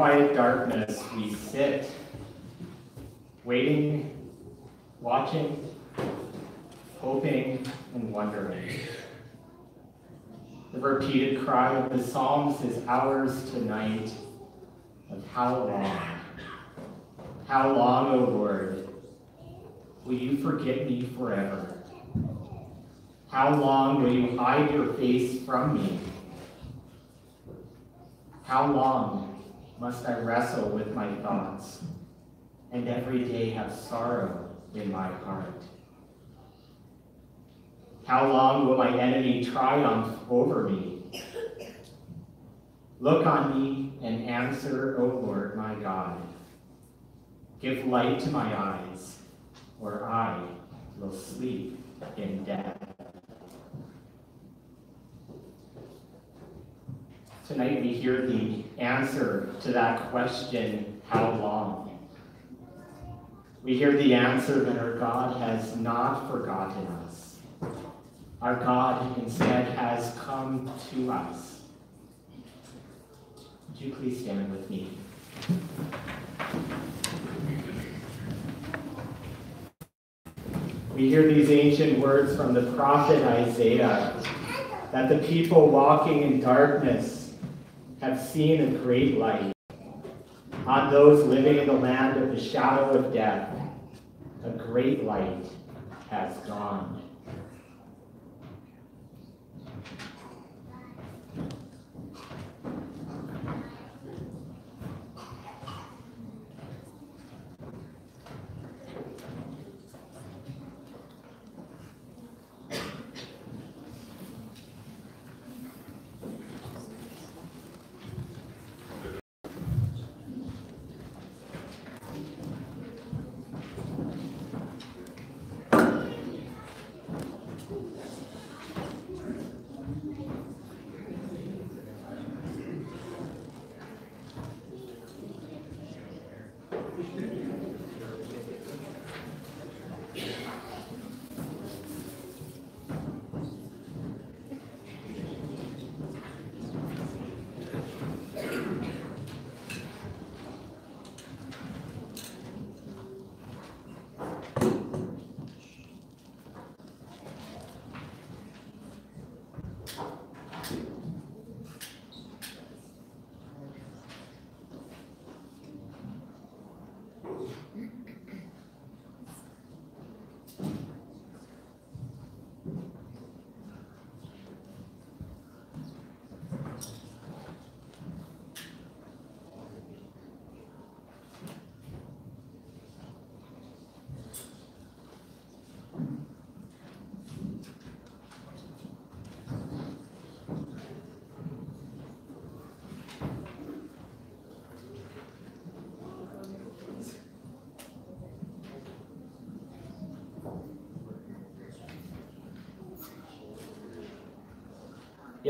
quiet darkness, we sit, waiting, watching, hoping, and wondering. The repeated cry of the Psalms is ours tonight of how long? How long, O Lord, will you forget me forever? How long will you hide your face from me? How long must I wrestle with my thoughts and every day have sorrow in my heart? How long will my enemy triumph over me? Look on me and answer, O Lord my God. Give light to my eyes, or I will sleep in death. Tonight we hear the answer to that question, how long? We hear the answer that our God has not forgotten us. Our God instead has come to us. Would you please stand with me? We hear these ancient words from the prophet Isaiah that the people walking in darkness have seen a great light. On those living in the land of the shadow of death, a great light has gone.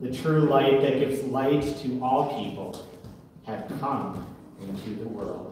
The true light that gives light to all people had come into the world.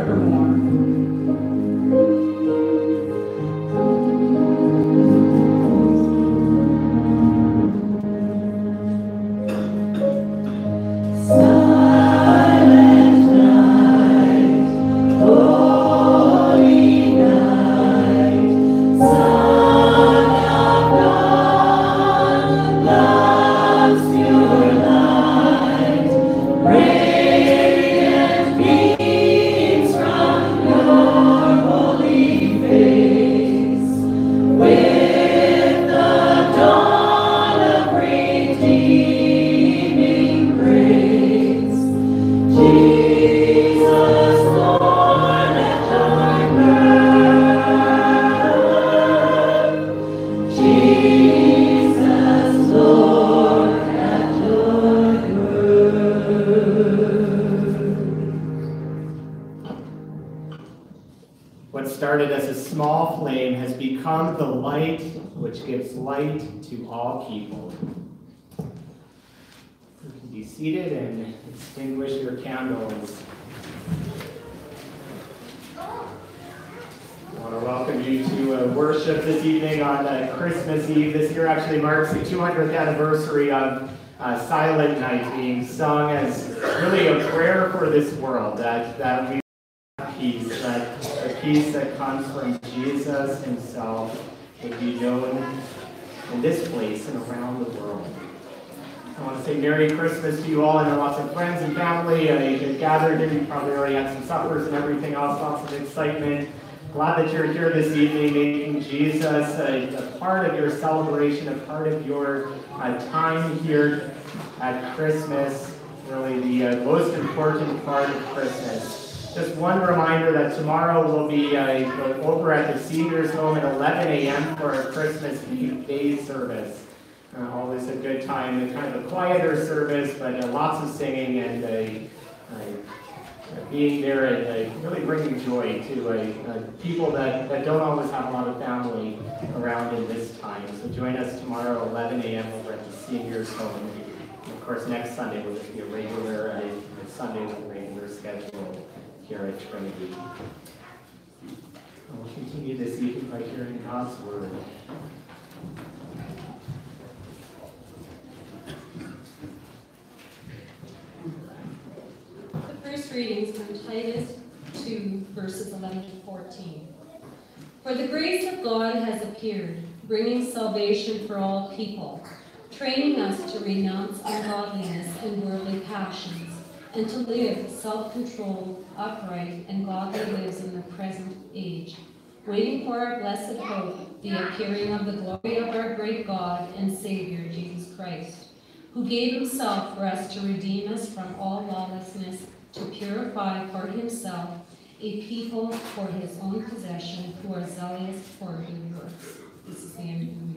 From worship this evening on uh, Christmas Eve. This year actually marks the 200th anniversary of uh, Silent Night being sung as really a prayer for this world, that, that we have peace, that the peace that comes from Jesus himself would be known in this place and around the world. I want to say Merry Christmas to you all. I know lots of friends and family uh, gathered and you probably already had some suppers and everything else, lots of excitement. Glad that you're here this evening, making Jesus a, a part of your celebration, a part of your uh, time here at Christmas, really the uh, most important part of Christmas. Just one reminder that tomorrow we'll be uh, over at the seniors home at 11 a.m. for our Christmas Eve day service. Uh, always a good time, kind of a quieter service, but uh, lots of singing and a being there and uh, really bringing joy to uh, uh, people that, that don't always have a lot of family around in this time. So join us tomorrow, 11 a.m. over at the seniors home. And of course, next Sunday will just be a regular uh, Sunday with a regular schedule here at Trinity. And We'll continue this evening by hearing God's word. Readings from Titus 2, verses 11 to 14. For the grace of God has appeared, bringing salvation for all people, training us to renounce ungodliness and worldly passions, and to live self-controlled, upright, and godly lives in the present age, waiting for our blessed hope, the appearing of the glory of our great God and Savior, Jesus Christ, who gave himself for us to redeem us from all lawlessness to purify for himself a people for his own possession who are zealous for good works. This is the end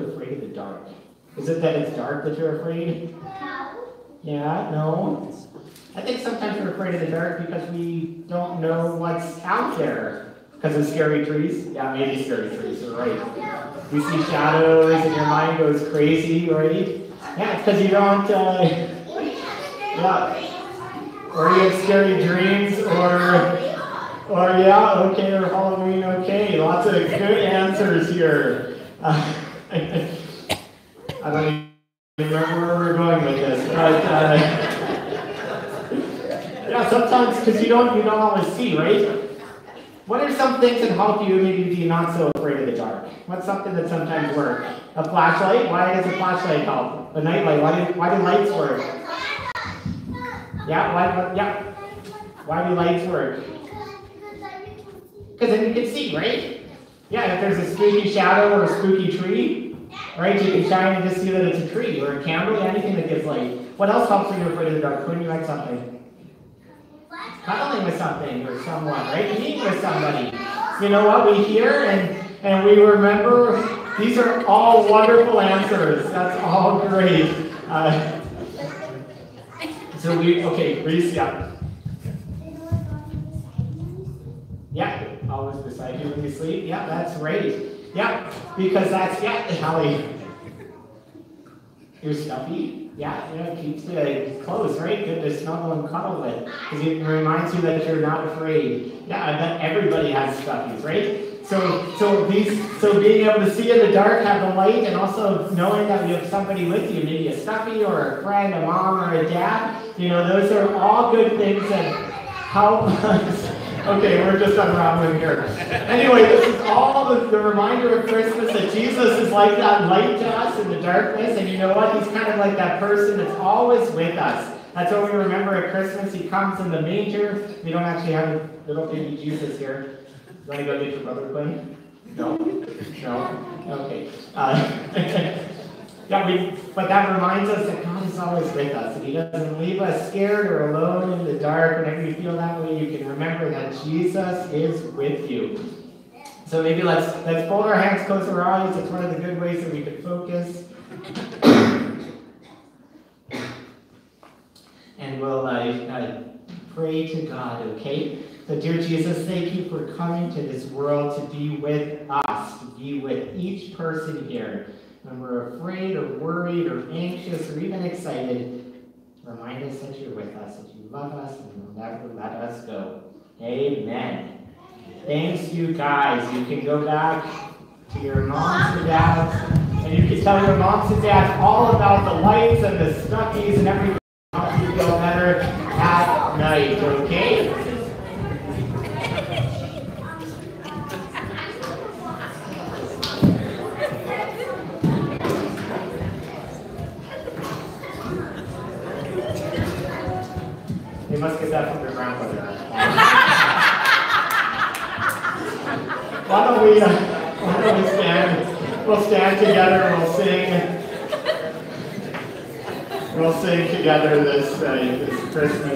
you're afraid of the dark? Is it that it's dark that you're afraid? No. Yeah, no. I think sometimes we're afraid of the dark because we don't know what's out there. Because of scary trees? Yeah, maybe scary trees, you're right. We see shadows and your mind goes crazy, right? Yeah, because you don't, uh, yeah. Or you have scary dreams, or, or yeah, okay, or Halloween, okay. Lots of good answers here. Uh, I don't even remember where we're going with this, but, uh, yeah, sometimes because you don't you don't always see, right? What are some things that help you maybe be not so afraid of the dark? What's something that sometimes works? A flashlight? Why does a flashlight help? A nightlight? Why do why do lights work? Yeah, why yeah. Why do lights work? Because then you can see, right? Yeah, if there's a spooky shadow or a spooky tree, right, you can shine and just see that it's a tree or a candle, anything that gives light. What else helps when you're afraid of the dark? When you like something? cuddling with something or someone, right? Meeting with somebody. You know what? We hear and, and we remember. These are all wonderful answers. That's all great. Uh, so we, okay, Reese, yeah. Yeah, always beside you when you sleep. Yeah, that's great. Yeah, because that's, yeah, Hallie. You're stuffy? Yeah, yeah, it keeps you close, right? Good to snuggle and cuddle with. Because it reminds you that you're not afraid. Yeah, I bet everybody has stuffies, right? So, so these, so being able to see in the dark, have the light, and also knowing that you have somebody with you, maybe a stuffy or a friend, a mom or a dad, you know, those are all good things that help us. Okay, we're just unraveling here. Anyway, this is all the, the reminder of Christmas that Jesus is like that light to us in the darkness, and you know what? He's kind of like that person that's always with us. That's what we remember at Christmas. He comes in the manger. We don't actually have a little baby Jesus here. You want to go get your brother Quinn? No? No? Okay. Uh, yeah, we, but that reminds us that God is always with us, and He doesn't leave us scared or alone in the dark. Whenever you feel that way, you can remember that Jesus is with you. So maybe let's let's fold our hands, close to our eyes. It's one of the good ways that we can focus. and we'll uh, uh, pray to God, okay? So, dear Jesus, thank you for coming to this world to be with us, to be with each person here. When we're afraid or worried or anxious or even excited, remind us that you're with us, that you love us, and you'll never let us go. Amen. Thanks, you guys. You can go back to your moms and dads, and you can tell your moms and dads all about the lights and the stuffies and everything to help you feel better at night, okay? They must get that from their grandmother. why don't we, uh, why don't we stand? We'll stand together and we'll sing. We'll sing together this, uh, this Christmas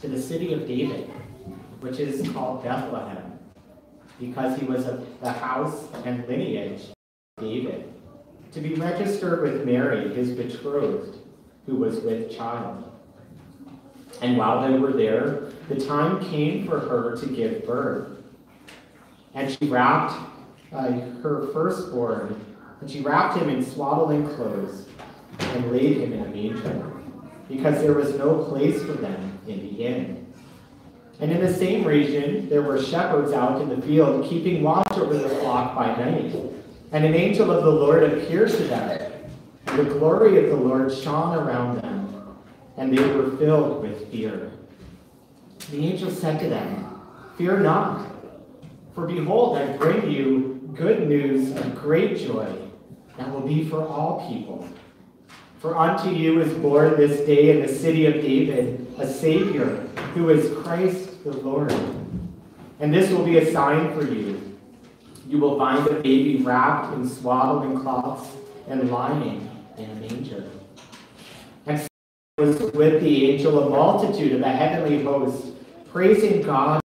to the city of David, which is called Bethlehem, because he was of the house and lineage of David to be registered with Mary, his betrothed, who was with child. And while they were there, the time came for her to give birth. And she wrapped uh, her firstborn, and she wrapped him in swaddling clothes and laid him in a manger, because there was no place for them in the inn. And in the same region, there were shepherds out in the field, keeping watch over the flock by night. And an angel of the Lord appeared to them. The glory of the Lord shone around them, and they were filled with fear. The angel said to them, Fear not, for behold, I bring you good news of great joy that will be for all people. For unto you is born this day in the city of David a Savior, who is Christ the Lord. And this will be a sign for you. You will find a baby wrapped and swaddled in swaddling cloths and lying in a manger. And was with the angel a multitude of the heavenly host, praising God.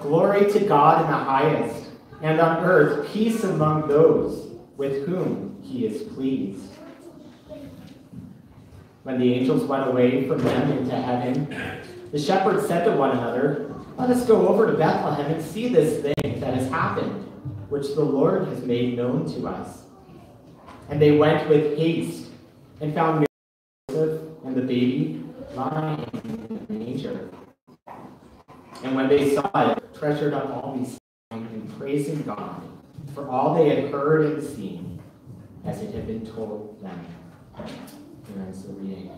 Glory to God in the highest, and on earth peace among those with whom he is pleased. When the angels went away from them into heaven, the shepherds said to one another, let us go over to Bethlehem and see this thing that has happened, which the Lord has made known to us. And they went with haste and found Joseph and the baby lying in the manger. And when they saw it, they treasured up all these things and praising God for all they had heard and seen as it had been told them. Here ends the reading.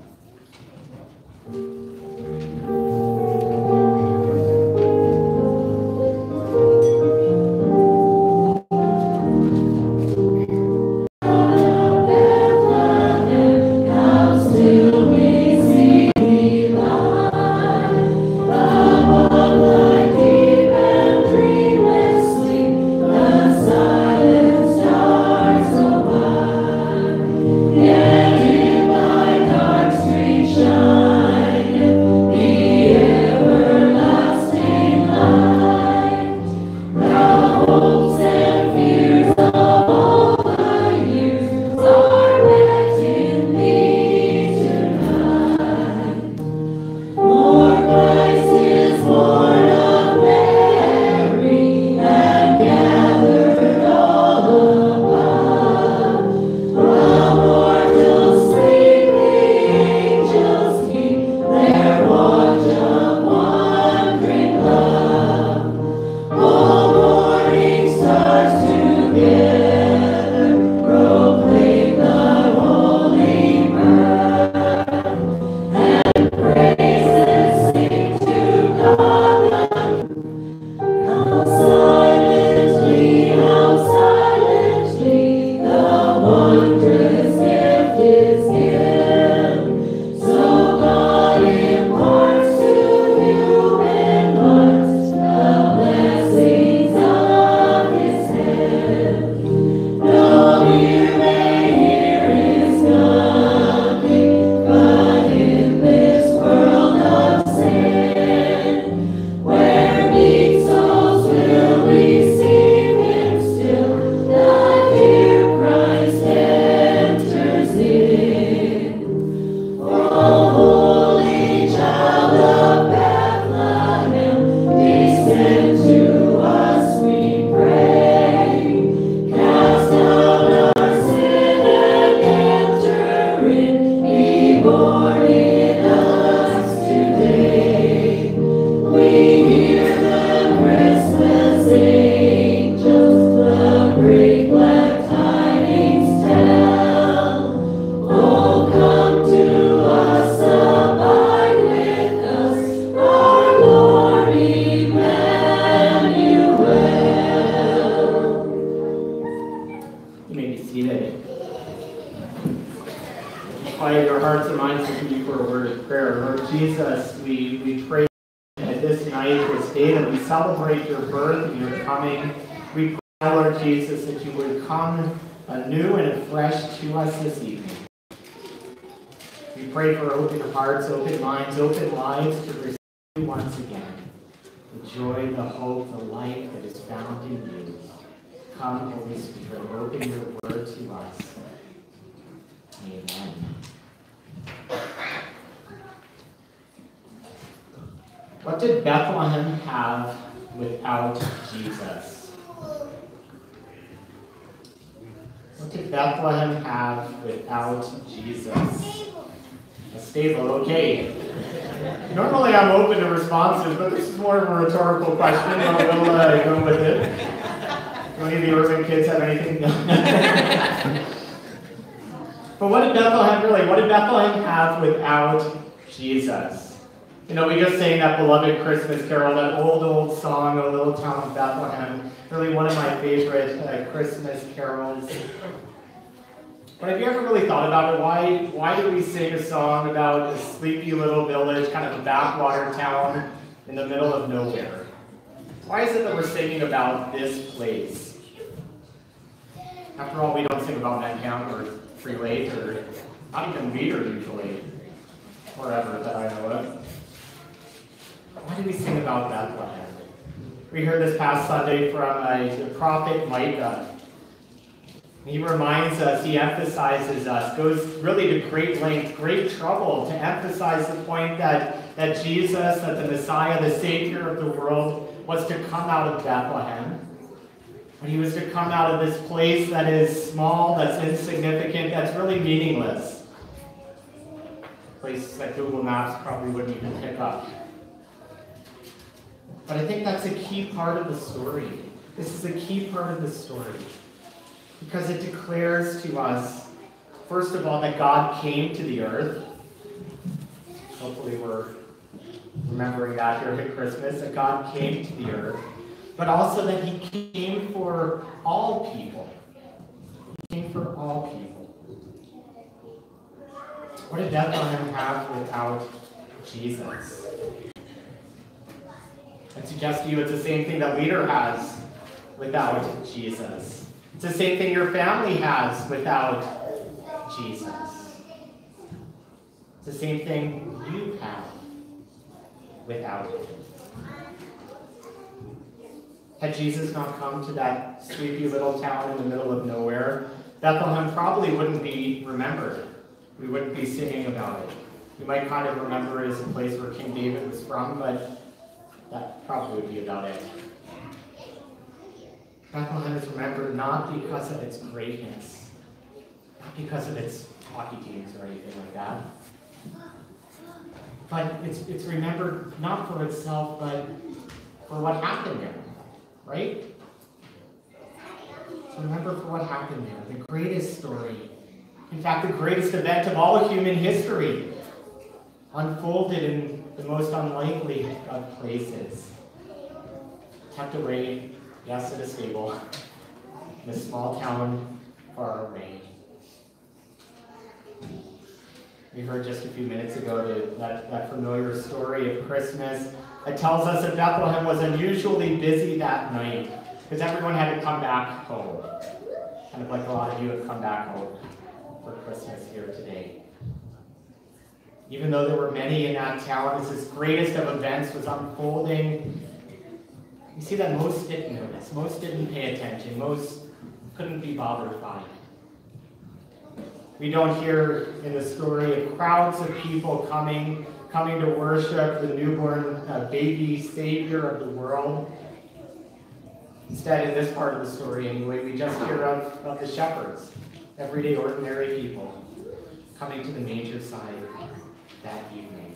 Did Bethlehem have without Jesus? What did Bethlehem have without Jesus? A stable, okay. Normally I'm open to responses, but this is more of a rhetorical question, we'll uh, go with it. Do any of the urban kids have anything? but what did Bethlehem really, what did Bethlehem have without Jesus? You know, we just sang that beloved Christmas carol, that old, old song, O Little Town of Bethlehem. Really one of my favorite uh, Christmas carols. But have you ever really thought about it? Why, why do we sing a song about a sleepy little village, kind of a backwater town in the middle of nowhere? Why is it that we're singing about this place? After all, we don't sing about Manhattan or Free Lake or not even Meter usually, wherever that I know of. Why do we sing about Bethlehem? We heard this past Sunday from uh, the prophet Micah. He reminds us, he emphasizes us, goes really to great length, great trouble to emphasize the point that, that Jesus, that the Messiah, the Savior of the world, was to come out of Bethlehem. And he was to come out of this place that is small, that's insignificant, that's really meaningless. places that Google Maps probably wouldn't even pick up. But I think that's a key part of the story. This is a key part of the story because it declares to us, first of all, that God came to the earth. Hopefully, we're remembering that here at Christmas, that God came to the earth, but also that He came for all people. He came for all people. What did Bethlehem have without Jesus? I suggest to you it's the same thing that leader has without Jesus. It's the same thing your family has without Jesus. It's the same thing you have without him. Had Jesus not come to that sleepy little town in the middle of nowhere, Bethlehem probably wouldn't be remembered. We wouldn't be singing about it. You might kind of remember it as a place where King David was from, but that probably would be about it. Bethlehem is remembered not because of its greatness, not because of its hockey teams or anything like that, but it's, it's remembered not for itself, but for what happened there, right? So remember for what happened there, the greatest story, in fact, the greatest event of all human history, unfolded in the most unlikely of places. Tucked away, yes, in a stable, in a small town far away. We heard just a few minutes ago that, that, that familiar story of Christmas that tells us that Bethlehem was unusually busy that night because everyone had to come back home. Kind of like a lot of you have come back home for Christmas here today. Even though there were many in that town, as this greatest of events was unfolding, you see that most didn't notice, most didn't pay attention, most couldn't be bothered by it. We don't hear in the story of crowds of people coming, coming to worship the newborn uh, baby Savior of the world. Instead, in this part of the story anyway, we just hear of, of the shepherds, everyday ordinary people, coming to the manger side that evening.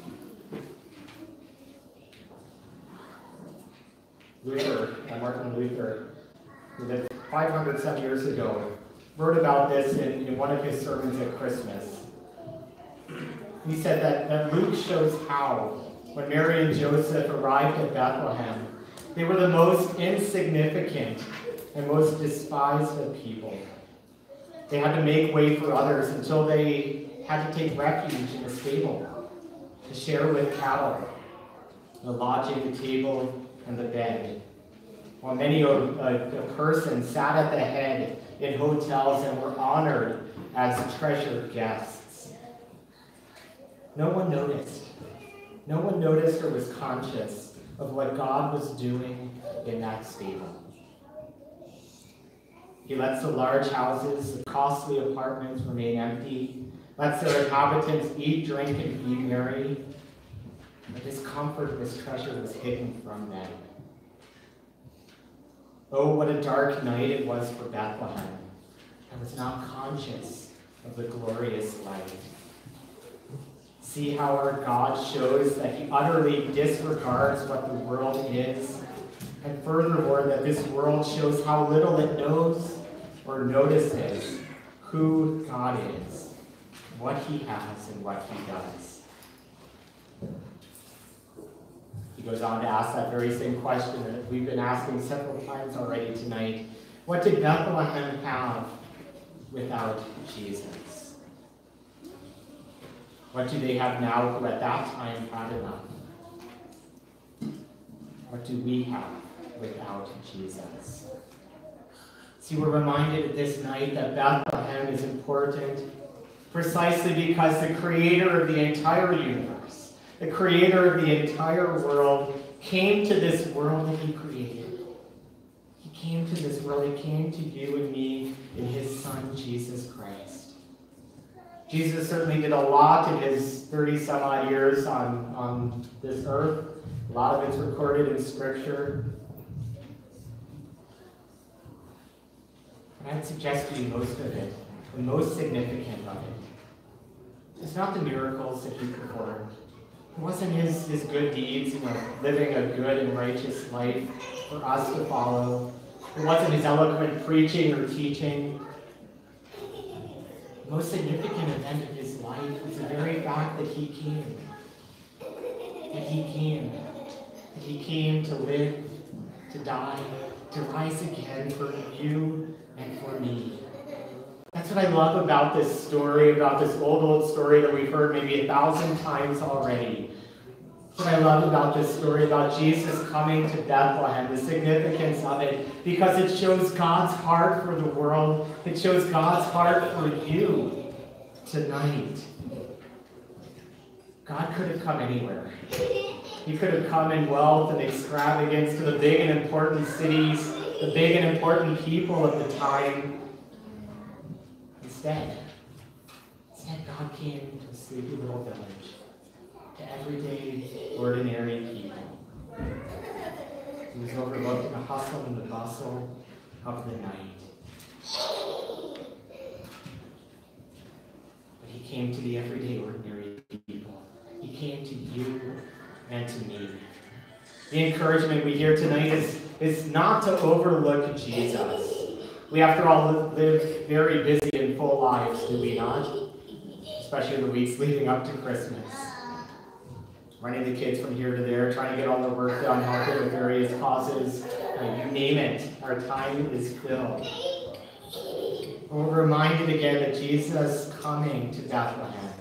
Luther, Martin Luther, who lived 500 some years ago, wrote about this in, in one of his sermons at Christmas. He said that, that Luke shows how, when Mary and Joseph arrived at Bethlehem, they were the most insignificant and most despised of people. They had to make way for others until they had to take refuge in a stable to share with cattle, the lodging, the table, and the bed. While many a, a, a person sat at the head in hotels and were honored as treasured guests. No one noticed. No one noticed or was conscious of what God was doing in that stable. He lets the large houses, the costly apartments remain empty, lets their inhabitants eat, drink, and be merry. But this comfort, this treasure was hidden from them. Oh, what a dark night it was for Bethlehem. I was not conscious of the glorious light. See how our God shows that he utterly disregards what the world is, and furthermore, that this world shows how little it knows or notices who God is, what he has, and what he does. He goes on to ask that very same question that we've been asking several times already tonight. What did Bethlehem have without Jesus? What do they have now who at that time had enough? What do we have without Jesus? See, we're reminded this night that Bethlehem is important precisely because the creator of the entire universe, the creator of the entire world, came to this world that he created. He came to this world, he came to you and me in his son, Jesus Christ. Jesus certainly did a lot in his 30 some odd years on, on this earth. A lot of it's recorded in Scripture. And I'd suggest to you most of it, the most significant of it, It's not the miracles that he performed. It wasn't his, his good deeds, you know, living a good and righteous life for us to follow. It wasn't his eloquent preaching or teaching. The most significant event of his life was the very fact that he came. That he came. That he came to live, to die, to rise again for you and for me. That's what I love about this story, about this old, old story that we've heard maybe a thousand times already. What I love about this story about Jesus coming to Bethlehem, the significance of it, because it shows God's heart for the world. It shows God's heart for you tonight. God could have come anywhere. He could have come in wealth and extravagance to the big and important cities, the big and important people of the time. Instead, God came to a sleepy little village, to everyday, ordinary people. He was overlooked in the hustle and the bustle of the night. But he came to the everyday, ordinary people. He came to you and to me. The encouragement we hear tonight is, is not to overlook Jesus. We, after all, live very busy and full lives, do we not? Especially in the weeks leading up to Christmas. Running the kids from here to there, trying to get all the work done, helping with various causes. Uh, you name it, our time is filled. We're reminded again that Jesus coming to Bethlehem,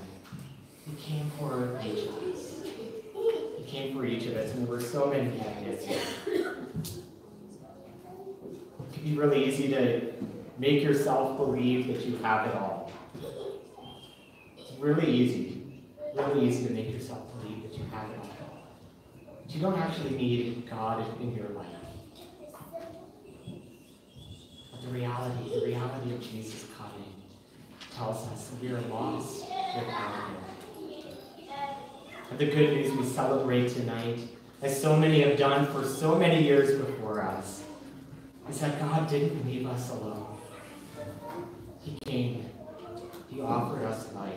He came for each of us. He came for each of us, and there were so many. It can be really easy to make yourself believe that you have it all. It's really easy, really easy to make yourself believe that you have it all. But you don't actually need God in your life. But the reality, the reality of Jesus coming tells us we are lost without Him. And the good news we celebrate tonight, as so many have done for so many years before us, is that God didn't leave us alone. He came. He offered us life.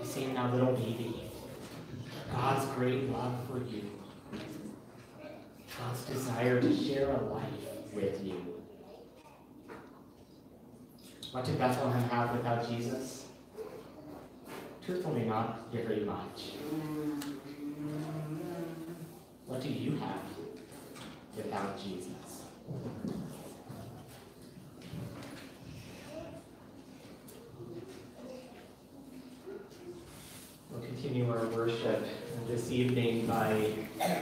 I say now, little baby, God's great love for you. God's desire to share a life with you. What did Bethlehem have without Jesus? Truthfully, not very much. What do you have without Jesus? We'll continue our worship this evening by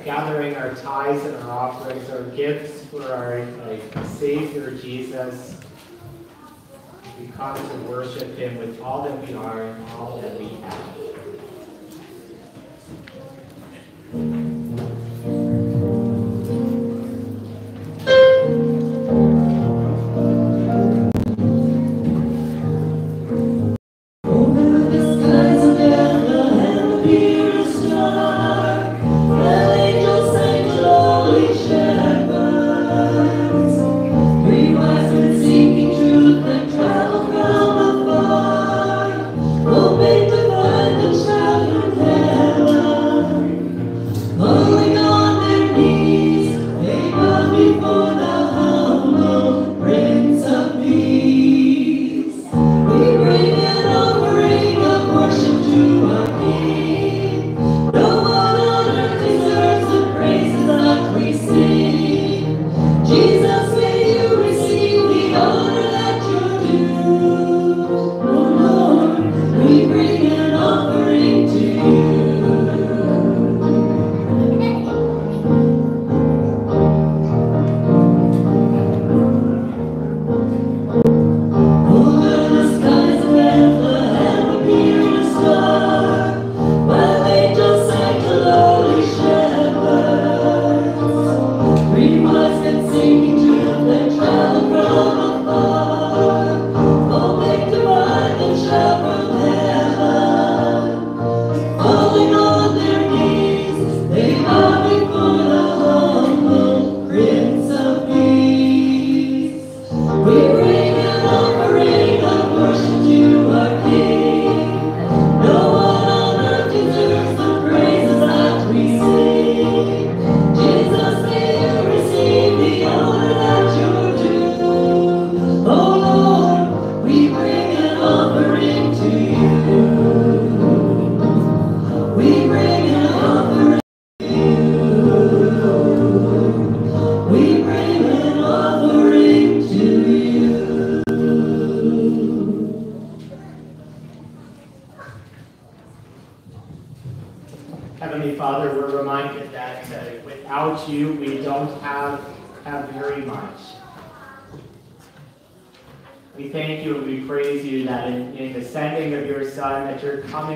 gathering our tithes and our offerings, our gifts for our, our Savior Jesus. We come to worship Him with all that we are and all that we have.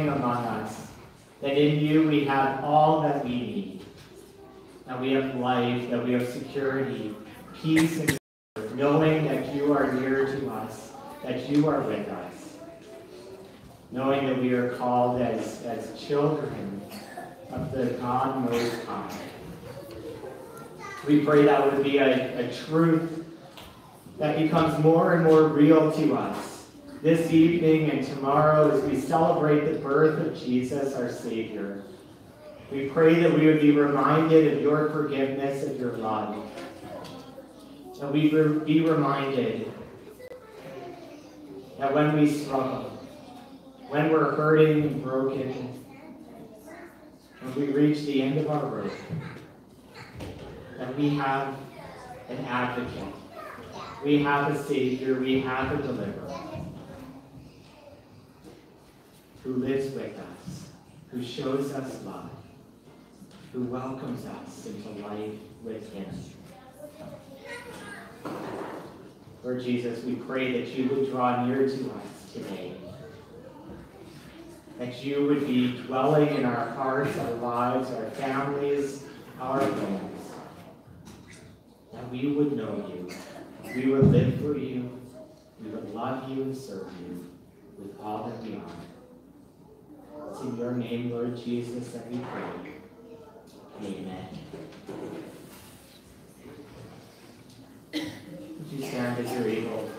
That among us, that in you we have all that we need, that we have life, that we have security, peace, and knowing that you are near to us, that you are with us, knowing that we are called as, as children of the God Most High. We pray that would be a, a truth that becomes more and more real to us this evening and tomorrow as we celebrate the birth of Jesus, our Savior. We pray that we would be reminded of your forgiveness, of your love. That we be reminded that when we struggle, when we're hurting and broken, when we reach the end of our rope, that we have an advocate. We have a Savior, we have a deliverer who lives with us, who shows us love, who welcomes us into life with Him. Lord Jesus, we pray that you would draw near to us today that you would be dwelling in our hearts, our lives, our families, our homes. That we would know you. We would live for you. We would love you and serve you with all that we are. It's in your name, Lord Jesus, that we pray. Amen. Would you stand as you're able?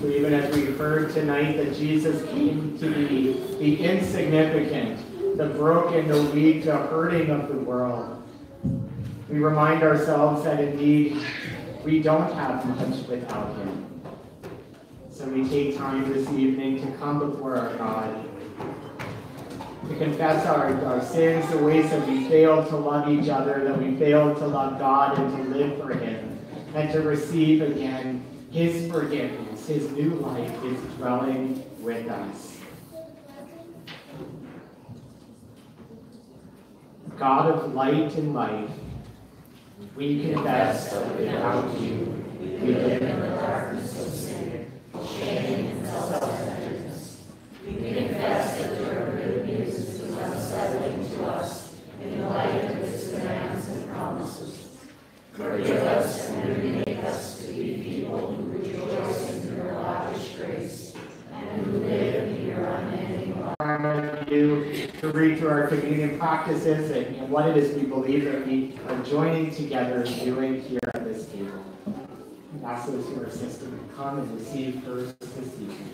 So even as we heard tonight that Jesus came to be the insignificant, the broken, the weak, the hurting of the world, we remind ourselves that indeed we don't have much without him. So we take time this evening to come before our God, to confess our, our sins, the ways that we failed to love each other, that we failed to love God and to live for him, and to receive again his forgiveness, his new life is dwelling with us. God of light and life, we confess that without you, we live in the darkness shame, and self-centeredness. We confess that your good news is unsettling to us in the light of its commands and promises. Forgive us and make us to be people who rejoice in your lavish grace and who live in your unending love. You to read through our communion practices and, and what it is we believe that we are joining together and doing here at this table. And ask those who are assisting to come and receive first this evening.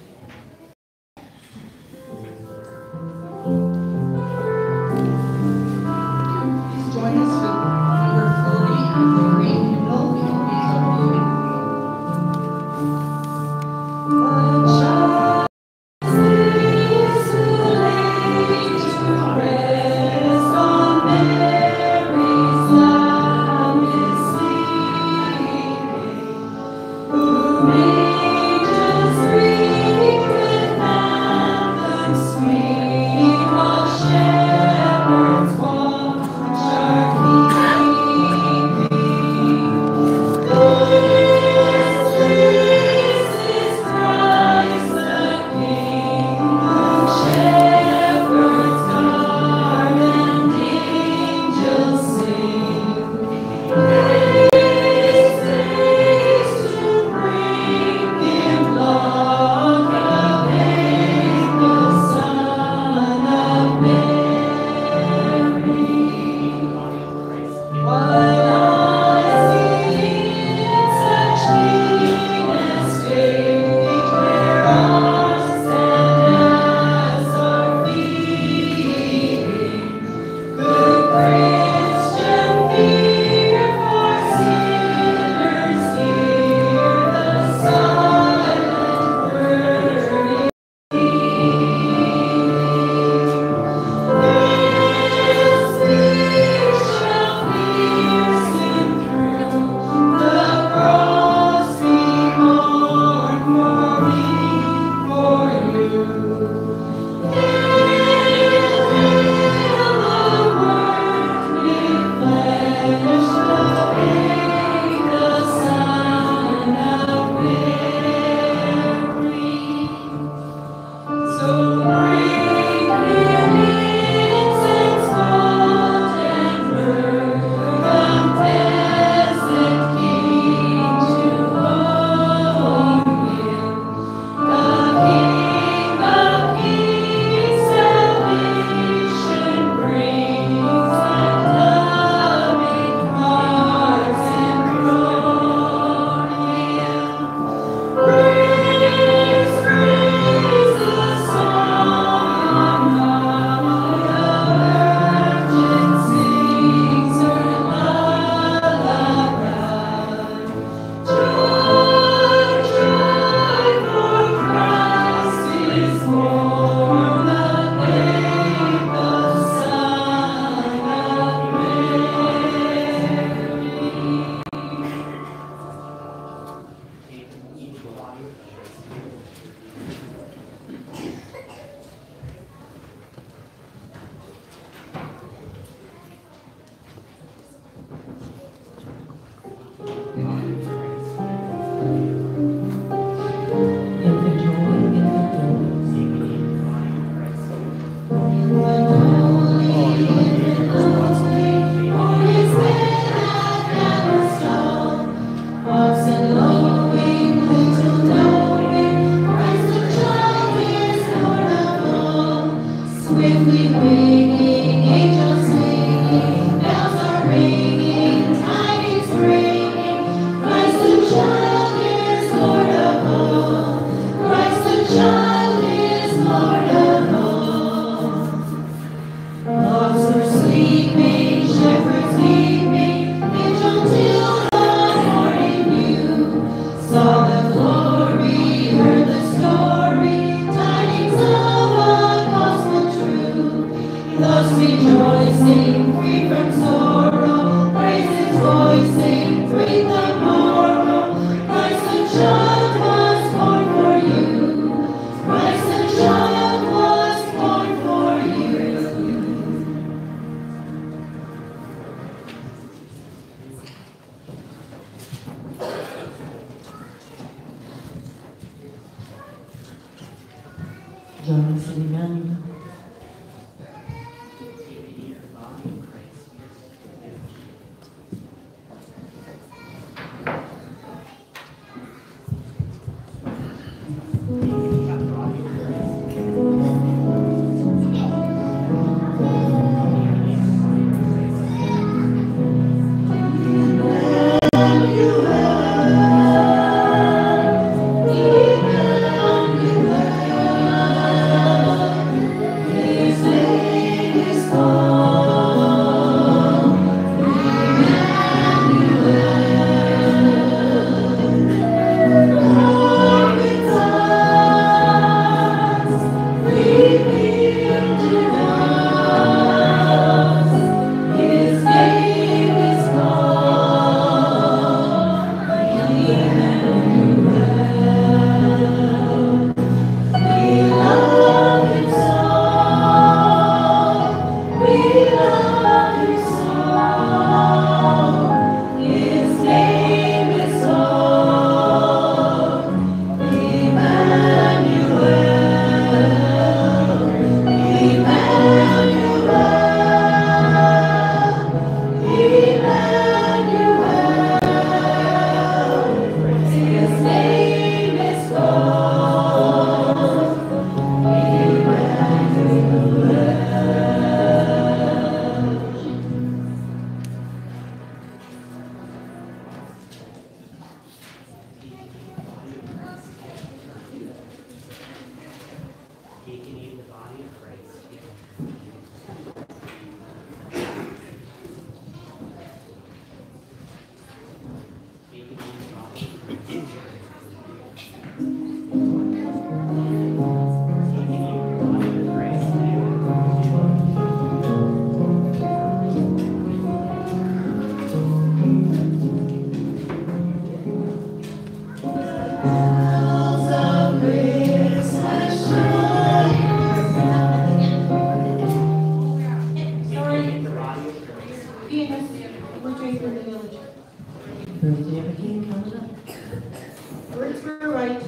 Words for right.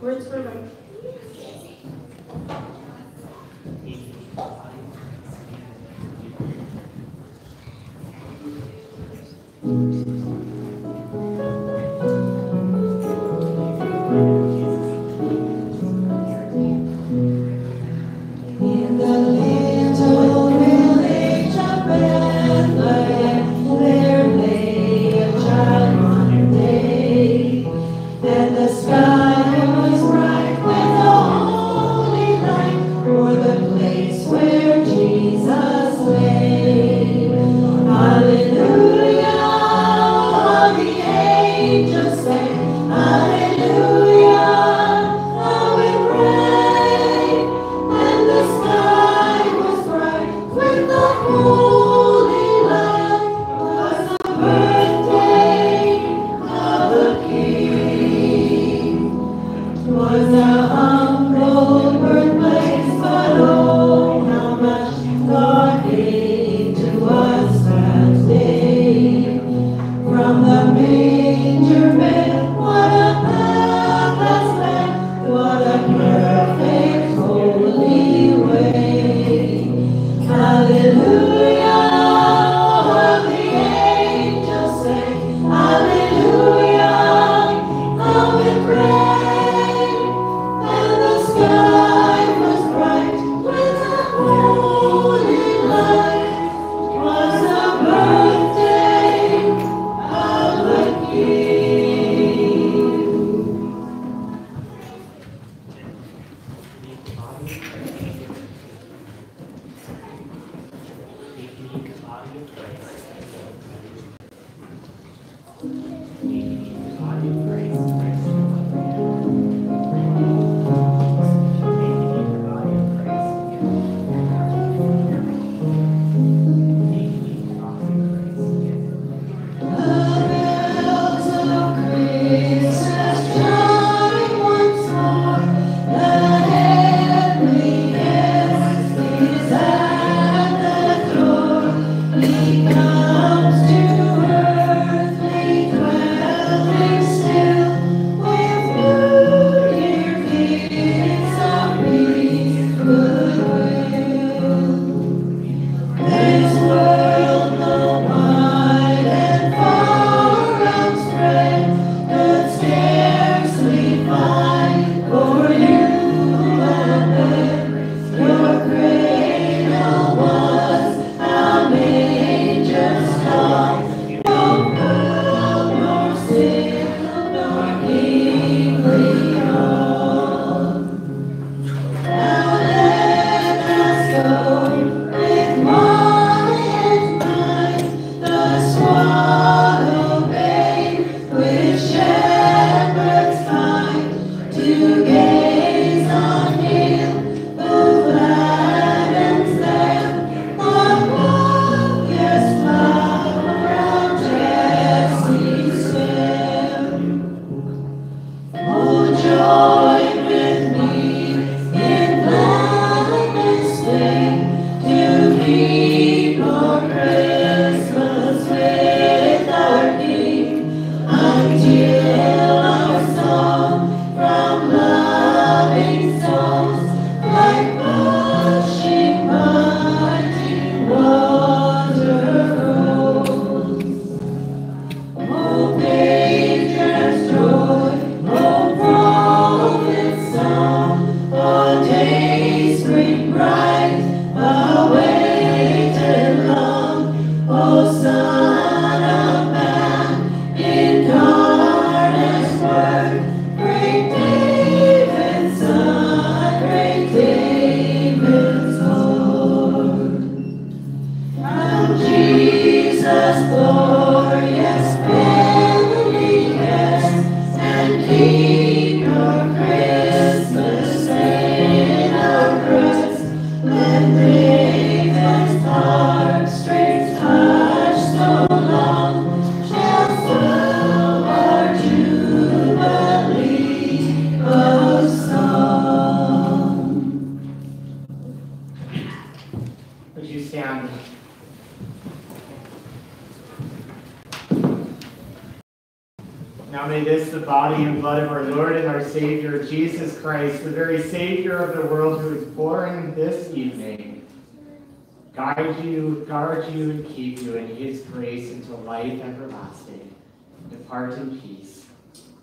Words for right.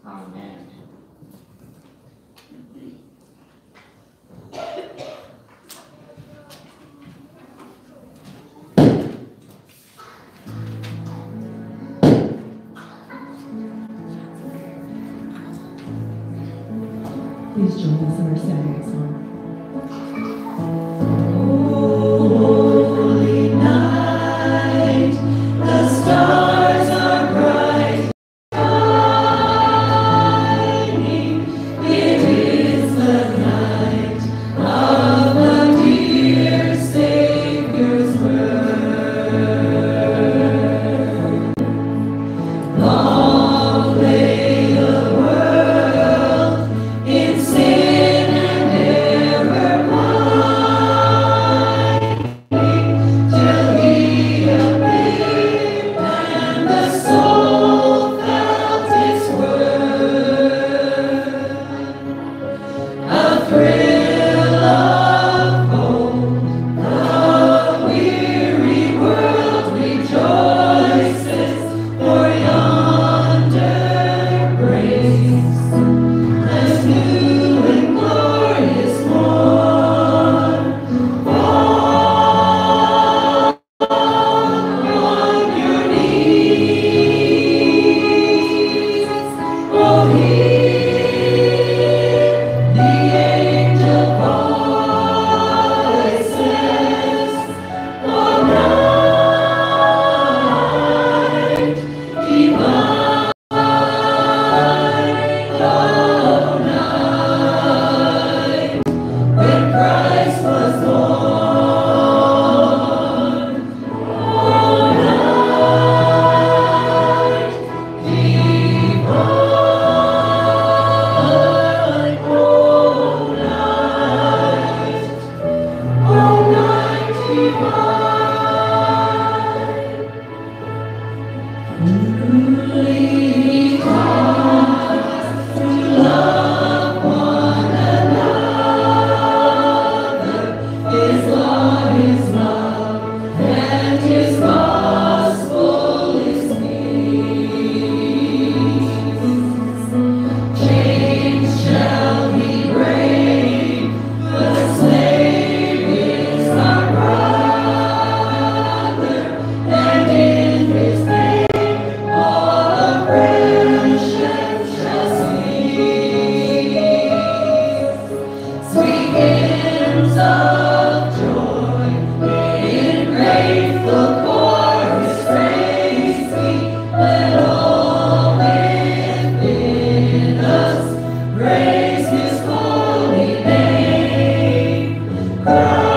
Amen. Christ